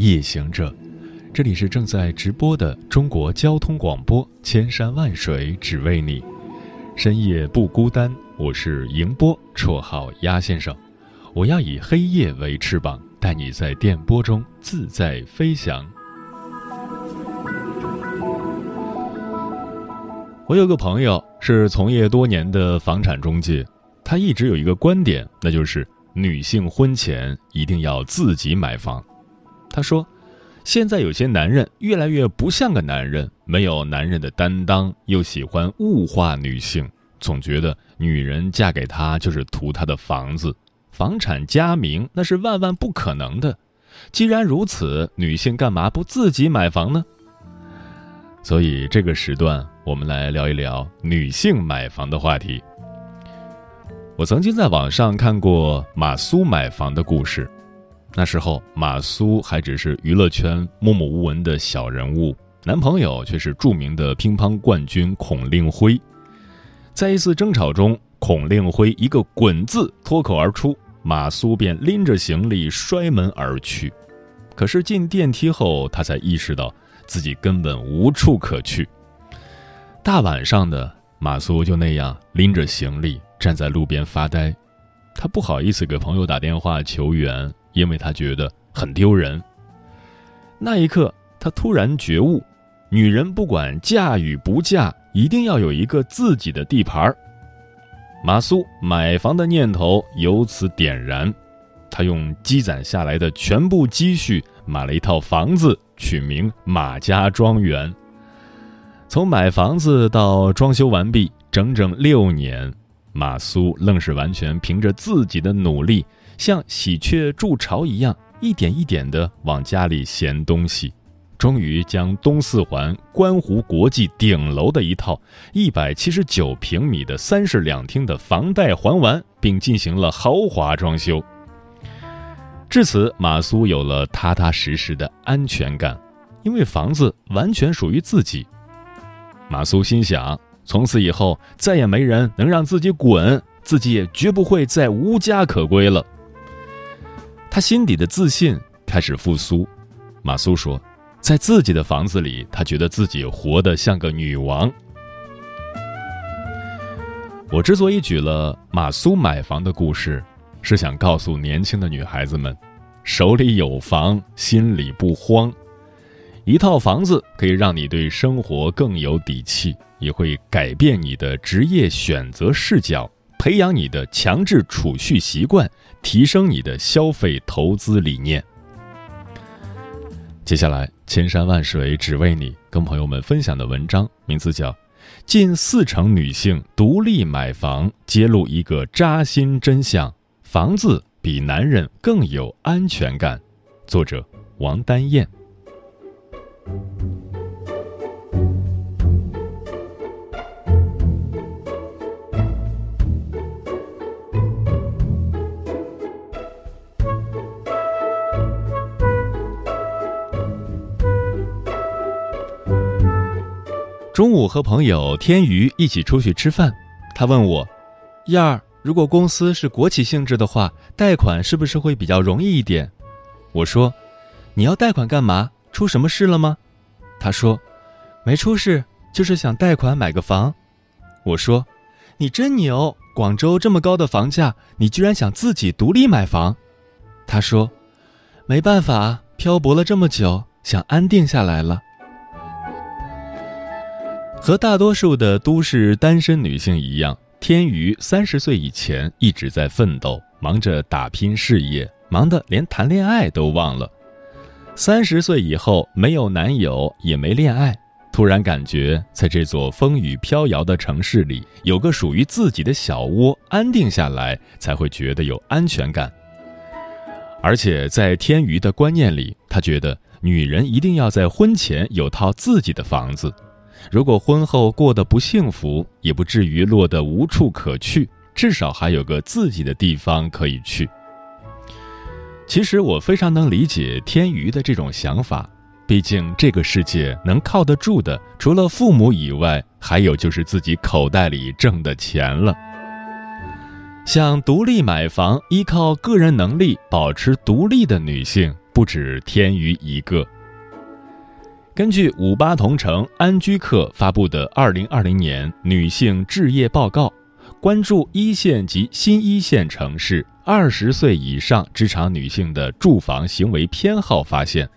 夜行者，这里是正在直播的中国交通广播，千山万水只为你，深夜不孤单。我是迎波，绰号鸭先生。我要以黑夜为翅膀，带你在电波中自在飞翔。我有个朋友是从业多年的房产中介，他一直有一个观点，那就是。女性婚前一定要自己买房，他说：“现在有些男人越来越不像个男人，没有男人的担当，又喜欢物化女性，总觉得女人嫁给他就是图他的房子，房产加名那是万万不可能的。既然如此，女性干嘛不自己买房呢？所以这个时段，我们来聊一聊女性买房的话题。”我曾经在网上看过马苏买房的故事，那时候马苏还只是娱乐圈默默无闻的小人物，男朋友却是著名的乒乓冠军孔令辉。在一次争吵中，孔令辉一个“滚”字脱口而出，马苏便拎着行李摔门而去。可是进电梯后，他才意识到自己根本无处可去。大晚上的，马苏就那样拎着行李。站在路边发呆，他不好意思给朋友打电话求援，因为他觉得很丢人。那一刻，他突然觉悟：女人不管嫁与不嫁，一定要有一个自己的地盘儿。马苏买房的念头由此点燃，他用积攒下来的全部积蓄买了一套房子，取名马家庄园。从买房子到装修完毕，整整六年。马苏愣是完全凭着自己的努力，像喜鹊筑巢一样，一点一点地往家里衔东西，终于将东四环观湖国际顶楼的一套一百七十九平米的三室两厅的房贷还完，并进行了豪华装修。至此，马苏有了踏踏实实的安全感，因为房子完全属于自己。马苏心想。从此以后，再也没人能让自己滚，自己也绝不会再无家可归了。他心底的自信开始复苏。马苏说，在自己的房子里，他觉得自己活得像个女王。我之所以举了马苏买房的故事，是想告诉年轻的女孩子们，手里有房，心里不慌。一套房子可以让你对生活更有底气。也会改变你的职业选择视角，培养你的强制储蓄习惯，提升你的消费投资理念。接下来，千山万水只为你，跟朋友们分享的文章名字叫《近四成女性独立买房，揭露一个扎心真相：房子比男人更有安全感》，作者王丹燕。中午和朋友天宇一起出去吃饭，他问我：“燕儿，如果公司是国企性质的话，贷款是不是会比较容易一点？”我说：“你要贷款干嘛？出什么事了吗？”他说：“没出事，就是想贷款买个房。”我说：“你真牛！广州这么高的房价，你居然想自己独立买房？”他说：“没办法，漂泊了这么久，想安定下来了。”和大多数的都市单身女性一样，天瑜三十岁以前一直在奋斗，忙着打拼事业，忙得连谈恋爱都忘了。三十岁以后没有男友，也没恋爱，突然感觉在这座风雨飘摇的城市里，有个属于自己的小窝，安定下来才会觉得有安全感。而且在天娱的观念里，他觉得女人一定要在婚前有套自己的房子，如果婚后过得不幸福，也不至于落得无处可去，至少还有个自己的地方可以去。其实我非常能理解天娱的这种想法，毕竟这个世界能靠得住的，除了父母以外，还有就是自己口袋里挣的钱了。想独立买房、依靠个人能力保持独立的女性，不止天娱一个。根据五八同城安居客发布的《二零二零年女性置业报告》，关注一线及新一线城市。二十岁以上职场女性的住房行为偏好发现，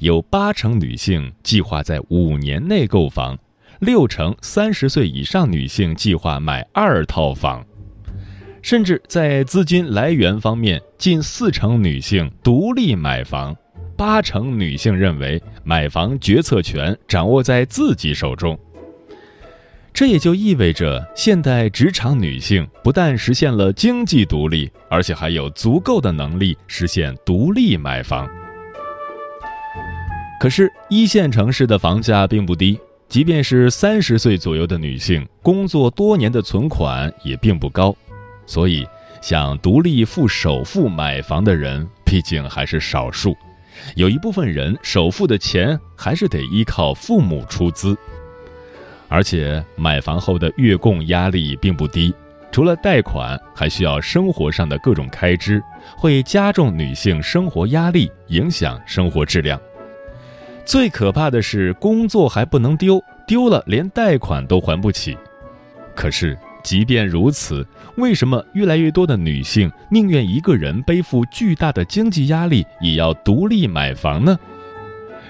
有八成女性计划在五年内购房，六成三十岁以上女性计划买二套房，甚至在资金来源方面，近四成女性独立买房，八成女性认为买房决策权掌握在自己手中。这也就意味着，现代职场女性不但实现了经济独立，而且还有足够的能力实现独立买房。可是，一线城市的房价并不低，即便是三十岁左右的女性，工作多年的存款也并不高，所以想独立付首付买房的人，毕竟还是少数。有一部分人，首付的钱还是得依靠父母出资。而且买房后的月供压力并不低，除了贷款，还需要生活上的各种开支，会加重女性生活压力，影响生活质量。最可怕的是工作还不能丢，丢了连贷款都还不起。可是即便如此，为什么越来越多的女性宁愿一个人背负巨大的经济压力，也要独立买房呢？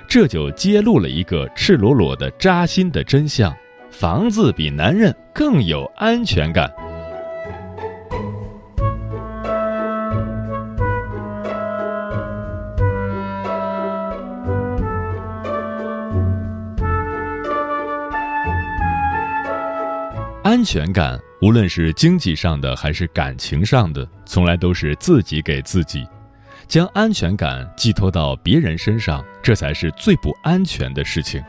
这就揭露了一个赤裸裸的扎心的真相。房子比男人更有安全感。安全感，无论是经济上的还是感情上的，从来都是自己给自己。将安全感寄托到别人身上，这才是最不安全的事情。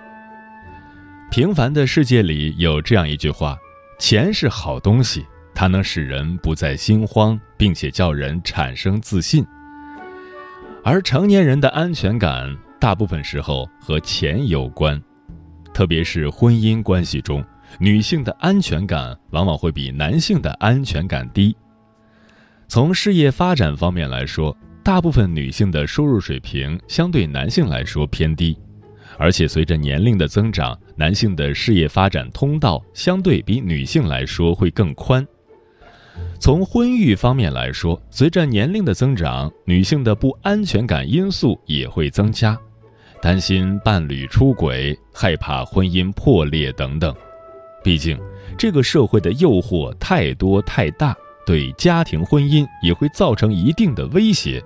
平凡的世界里有这样一句话：“钱是好东西，它能使人不再心慌，并且叫人产生自信。”而成年人的安全感，大部分时候和钱有关，特别是婚姻关系中，女性的安全感往往会比男性的安全感低。从事业发展方面来说，大部分女性的收入水平相对男性来说偏低。而且随着年龄的增长，男性的事业发展通道相对比女性来说会更宽。从婚育方面来说，随着年龄的增长，女性的不安全感因素也会增加，担心伴侣出轨，害怕婚姻破裂等等。毕竟，这个社会的诱惑太多太大，对家庭婚姻也会造成一定的威胁。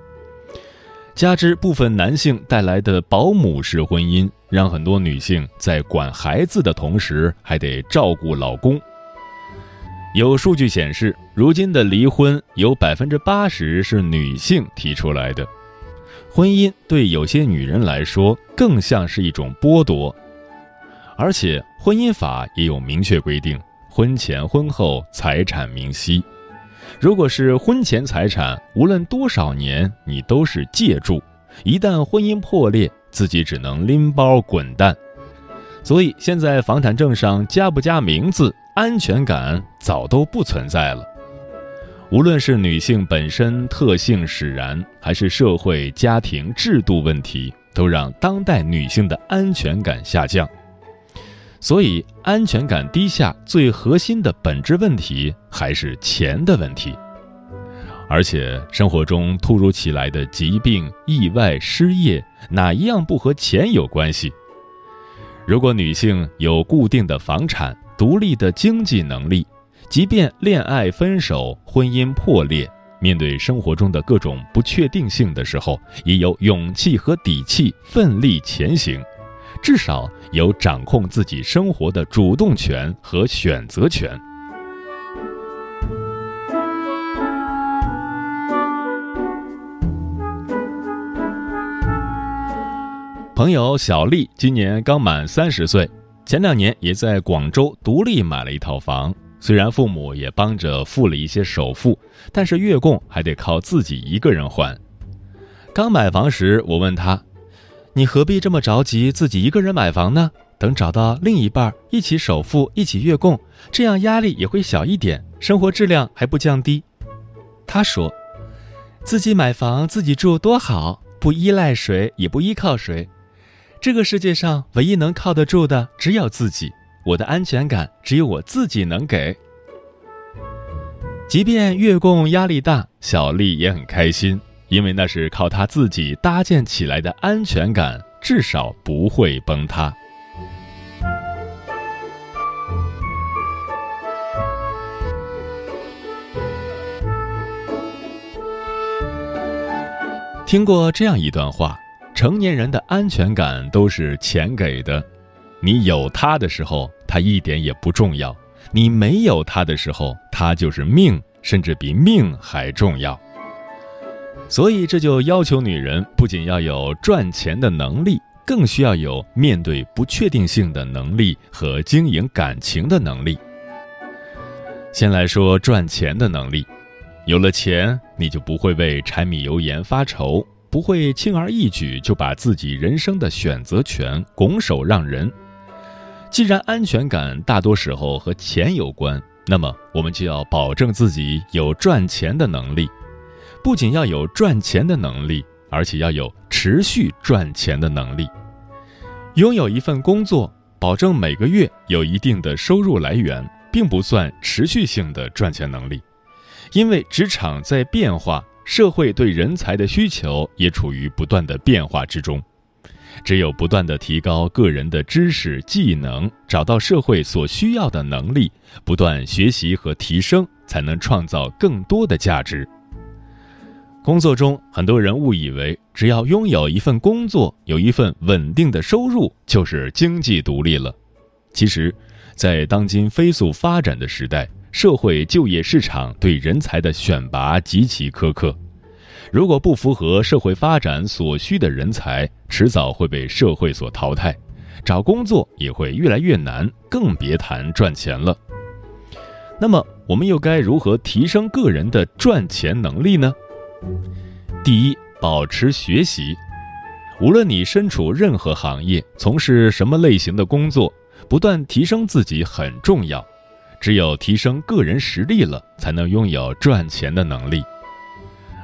加之部分男性带来的保姆式婚姻，让很多女性在管孩子的同时还得照顾老公。有数据显示，如今的离婚有百分之八十是女性提出来的。婚姻对有些女人来说更像是一种剥夺，而且婚姻法也有明确规定，婚前婚后财产明晰。如果是婚前财产，无论多少年，你都是借助。一旦婚姻破裂，自己只能拎包滚蛋。所以现在房产证上加不加名字，安全感早都不存在了。无论是女性本身特性使然，还是社会家庭制度问题，都让当代女性的安全感下降。所以，安全感低下最核心的本质问题还是钱的问题。而且，生活中突如其来的疾病、意外、失业，哪一样不和钱有关系？如果女性有固定的房产、独立的经济能力，即便恋爱分手、婚姻破裂，面对生活中的各种不确定性的时候，也有勇气和底气奋力前行。至少有掌控自己生活的主动权和选择权。朋友小丽今年刚满三十岁，前两年也在广州独立买了一套房。虽然父母也帮着付了一些首付，但是月供还得靠自己一个人还。刚买房时，我问他：“你何必这么着急自己一个人买房呢？等找到另一半，一起首付，一起月供，这样压力也会小一点，生活质量还不降低。”他说：“自己买房自己住多好，不依赖谁，也不依靠谁。”这个世界上唯一能靠得住的只有自己，我的安全感只有我自己能给。即便月供压力大，小丽也很开心，因为那是靠他自己搭建起来的安全感，至少不会崩塌。听过这样一段话。成年人的安全感都是钱给的，你有它的时候，它一点也不重要；你没有它的时候，它就是命，甚至比命还重要。所以，这就要求女人不仅要有赚钱的能力，更需要有面对不确定性的能力和经营感情的能力。先来说赚钱的能力，有了钱，你就不会为柴米油盐发愁。不会轻而易举就把自己人生的选择权拱手让人。既然安全感大多时候和钱有关，那么我们就要保证自己有赚钱的能力。不仅要有赚钱的能力，而且要有持续赚钱的能力。拥有一份工作，保证每个月有一定的收入来源，并不算持续性的赚钱能力，因为职场在变化。社会对人才的需求也处于不断的变化之中，只有不断的提高个人的知识技能，找到社会所需要的能力，不断学习和提升，才能创造更多的价值。工作中，很多人误以为只要拥有一份工作，有一份稳定的收入，就是经济独立了。其实，在当今飞速发展的时代。社会就业市场对人才的选拔极其苛刻，如果不符合社会发展所需的人才，迟早会被社会所淘汰，找工作也会越来越难，更别谈赚钱了。那么，我们又该如何提升个人的赚钱能力呢？第一，保持学习。无论你身处任何行业，从事什么类型的工作，不断提升自己很重要。只有提升个人实力了，才能拥有赚钱的能力。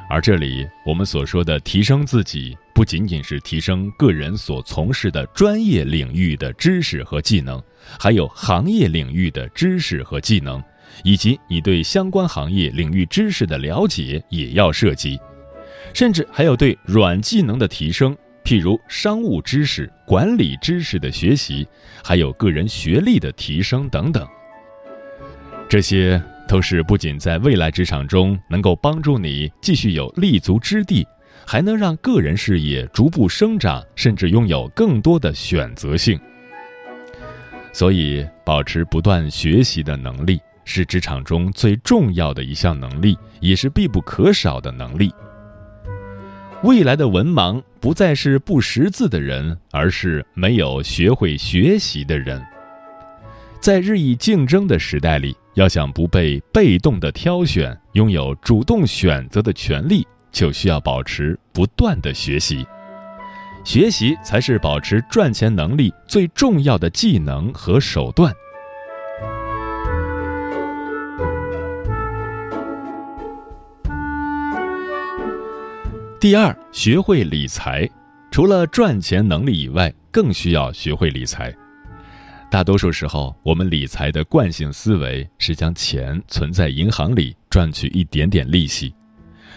而这里我们所说的提升自己，不仅仅是提升个人所从事的专业领域的知识和技能，还有行业领域的知识和技能，以及你对相关行业领域知识的了解也要涉及，甚至还有对软技能的提升，譬如商务知识、管理知识的学习，还有个人学历的提升等等。这些都是不仅在未来职场中能够帮助你继续有立足之地，还能让个人事业逐步生长，甚至拥有更多的选择性。所以，保持不断学习的能力是职场中最重要的一项能力，也是必不可少的能力。未来的文盲不再是不识字的人，而是没有学会学习的人。在日益竞争的时代里。要想不被被动的挑选，拥有主动选择的权利，就需要保持不断的学习。学习才是保持赚钱能力最重要的技能和手段。第二，学会理财。除了赚钱能力以外，更需要学会理财。大多数时候，我们理财的惯性思维是将钱存在银行里，赚取一点点利息。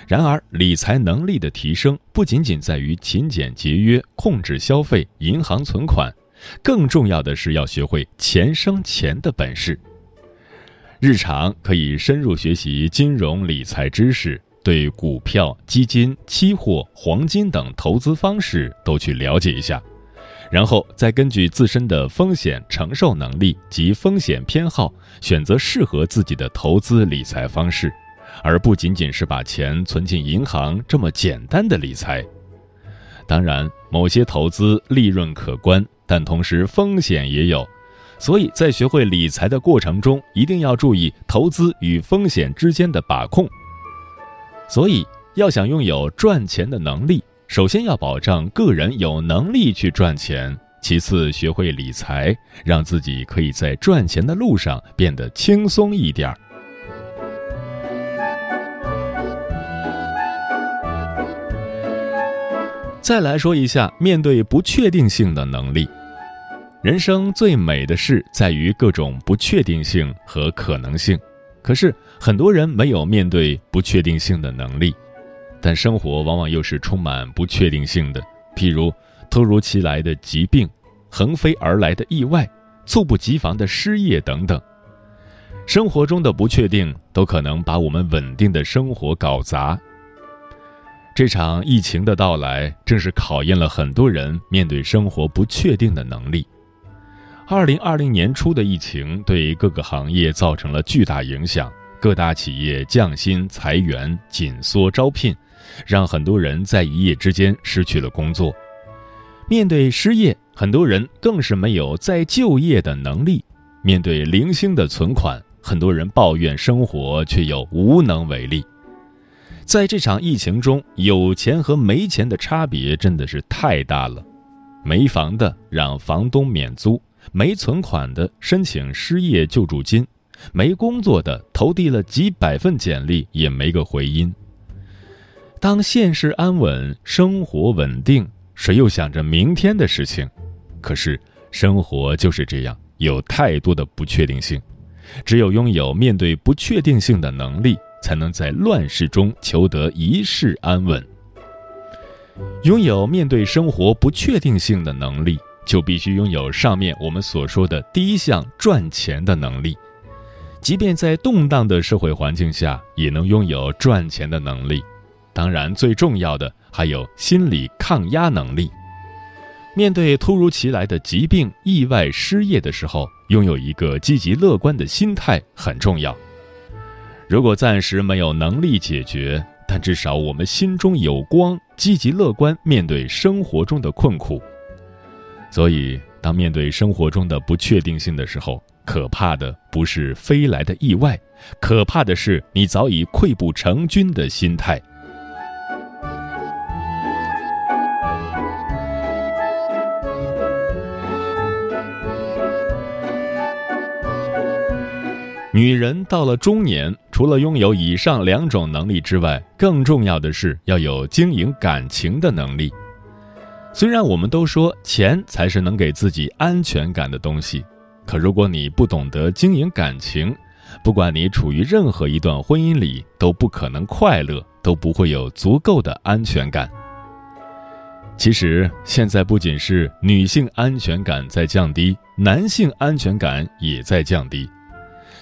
然而，理财能力的提升不仅仅在于勤俭节约、控制消费、银行存款，更重要的是要学会钱生钱的本事。日常可以深入学习金融理财知识，对股票、基金、期货、黄金等投资方式都去了解一下。然后再根据自身的风险承受能力及风险偏好，选择适合自己的投资理财方式，而不仅仅是把钱存进银行这么简单的理财。当然，某些投资利润可观，但同时风险也有，所以在学会理财的过程中，一定要注意投资与风险之间的把控。所以，要想拥有赚钱的能力，首先要保障个人有能力去赚钱，其次学会理财，让自己可以在赚钱的路上变得轻松一点儿。再来说一下面对不确定性的能力。人生最美的事在于各种不确定性和可能性，可是很多人没有面对不确定性的能力，但生活往往又是充满不确定性的，譬如突如其来的疾病、横飞而来的意外、猝不及防的失业等等。生活中的不确定都可能把我们稳定的生活搞砸。这场疫情的到来，正是考验了很多人面对生活不确定的能力。二零二零年初的疫情对各个行业造成了巨大影响，各大企业降薪裁员、紧缩招聘，让很多人在一夜之间失去了工作。面对失业，很多人更是没有再就业的能力；面对零星的存款，很多人抱怨生活却又无能为力。在这场疫情中，有钱和没钱的差别真的是太大了。没房的让房东免租，没存款的申请失业救助金，没工作的投递了几百份简历也没个回音。当现实安稳，生活稳定，谁又想着明天的事情？可是生活就是这样，有太多的不确定性。只有拥有面对不确定性的能力。才能在乱世中求得一世安稳。拥有面对生活不确定性的能力，就必须拥有上面我们所说的第一项赚钱的能力。即便在动荡的社会环境下，也能拥有赚钱的能力。当然，最重要的还有心理抗压能力。面对突如其来的疾病、意外、失业的时候，拥有一个积极乐观的心态很重要。如果暂时没有能力解决，但至少我们心中有光，积极乐观面对生活中的困苦。所以，当面对生活中的不确定性的时候，可怕的不是飞来的意外，可怕的是你早已溃不成军的心态。女人到了中年，除了拥有以上两种能力之外，更重要的是要有经营感情的能力。虽然我们都说钱才是能给自己安全感的东西，可如果你不懂得经营感情，不管你处于任何一段婚姻里，都不可能快乐，都不会有足够的安全感。其实，现在不仅是女性安全感在降低，男性安全感也在降低。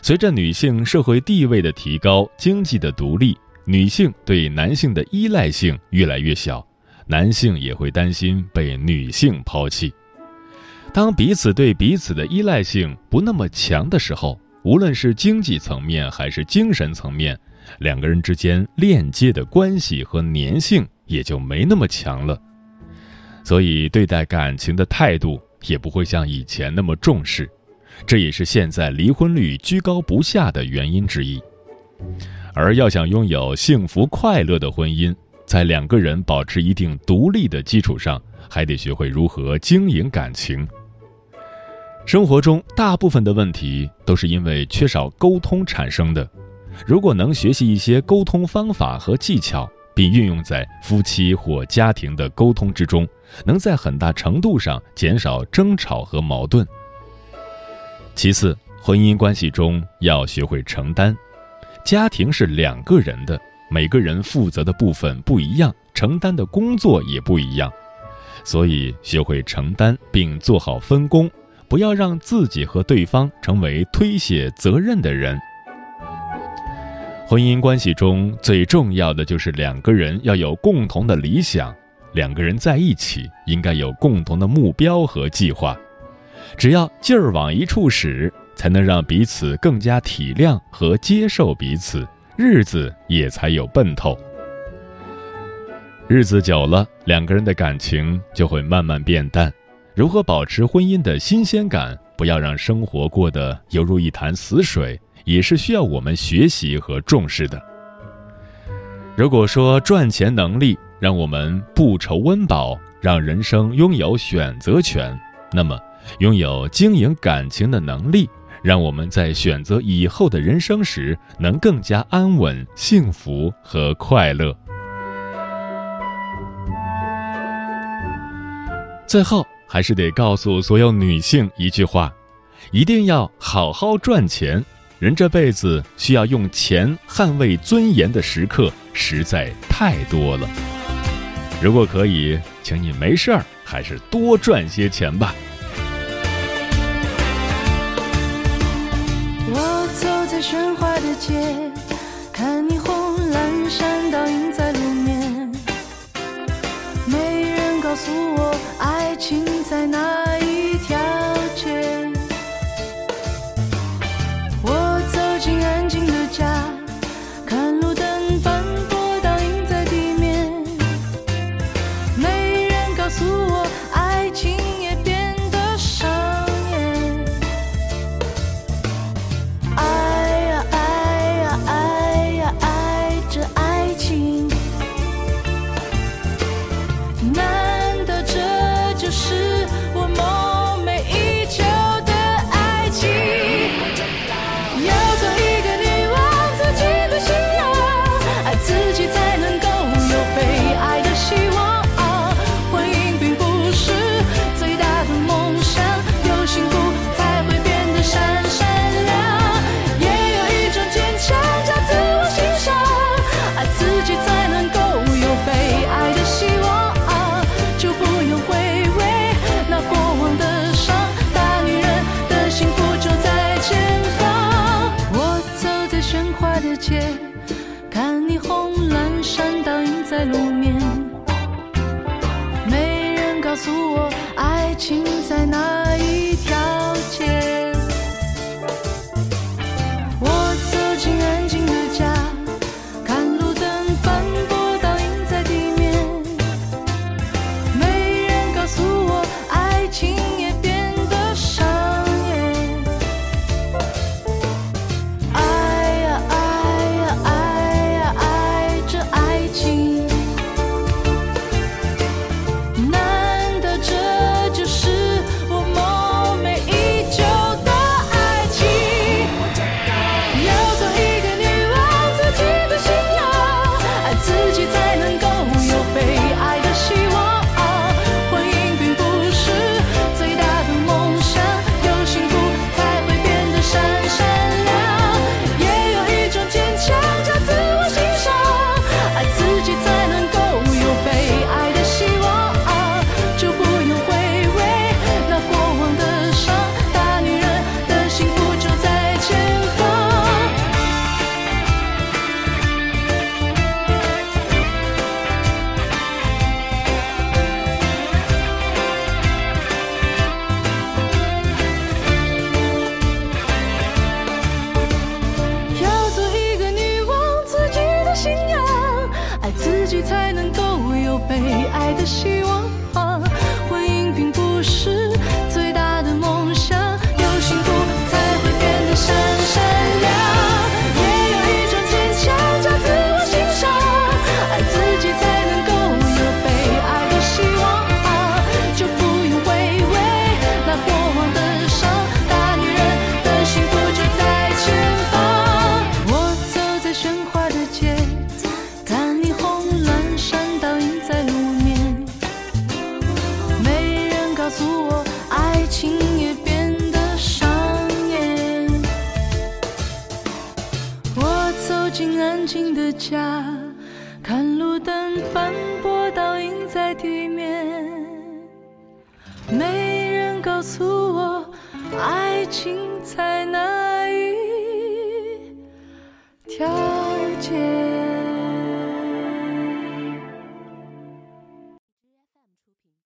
随着女性社会地位的提高，经济的独立，女性对男性的依赖性越来越小，男性也会担心被女性抛弃。当彼此对彼此的依赖性不那么强的时候，无论是经济层面还是精神层面，两个人之间链接的关系和粘性也就没那么强了。所以，对待感情的态度也不会像以前那么重视。这也是现在离婚率居高不下的原因之一。而要想拥有幸福快乐的婚姻，在两个人保持一定独立的基础上，还得学会如何经营感情。生活中大部分的问题都是因为缺少沟通产生的。如果能学习一些沟通方法和技巧，并运用在夫妻或家庭的沟通之中，能在很大程度上减少争吵和矛盾。其次，婚姻关系中要学会承担。家庭是两个人的，每个人负责的部分不一样，承担的工作也不一样，所以学会承担并做好分工，不要让自己和对方成为推卸责任的人。婚姻关系中最重要的就是两个人要有共同的理想，两个人在一起应该有共同的目标和计划，只要劲儿往一处使，才能让彼此更加体谅和接受彼此，日子也才有奔头。日子久了，两个人的感情就会慢慢变淡。如何保持婚姻的新鲜感，不要让生活过得犹如一潭死水，也是需要我们学习和重视的。如果说赚钱能力让我们不愁温饱，让人生拥有选择权，那么拥有经营感情的能力，让我们在选择以后的人生时能更加安稳、幸福和快乐。最后，还是得告诉所有女性一句话：一定要好好赚钱。人这辈子需要用钱捍卫尊严的时刻实在太多了。如果可以，请你没事儿还是多赚些钱吧。喧哗的街，看你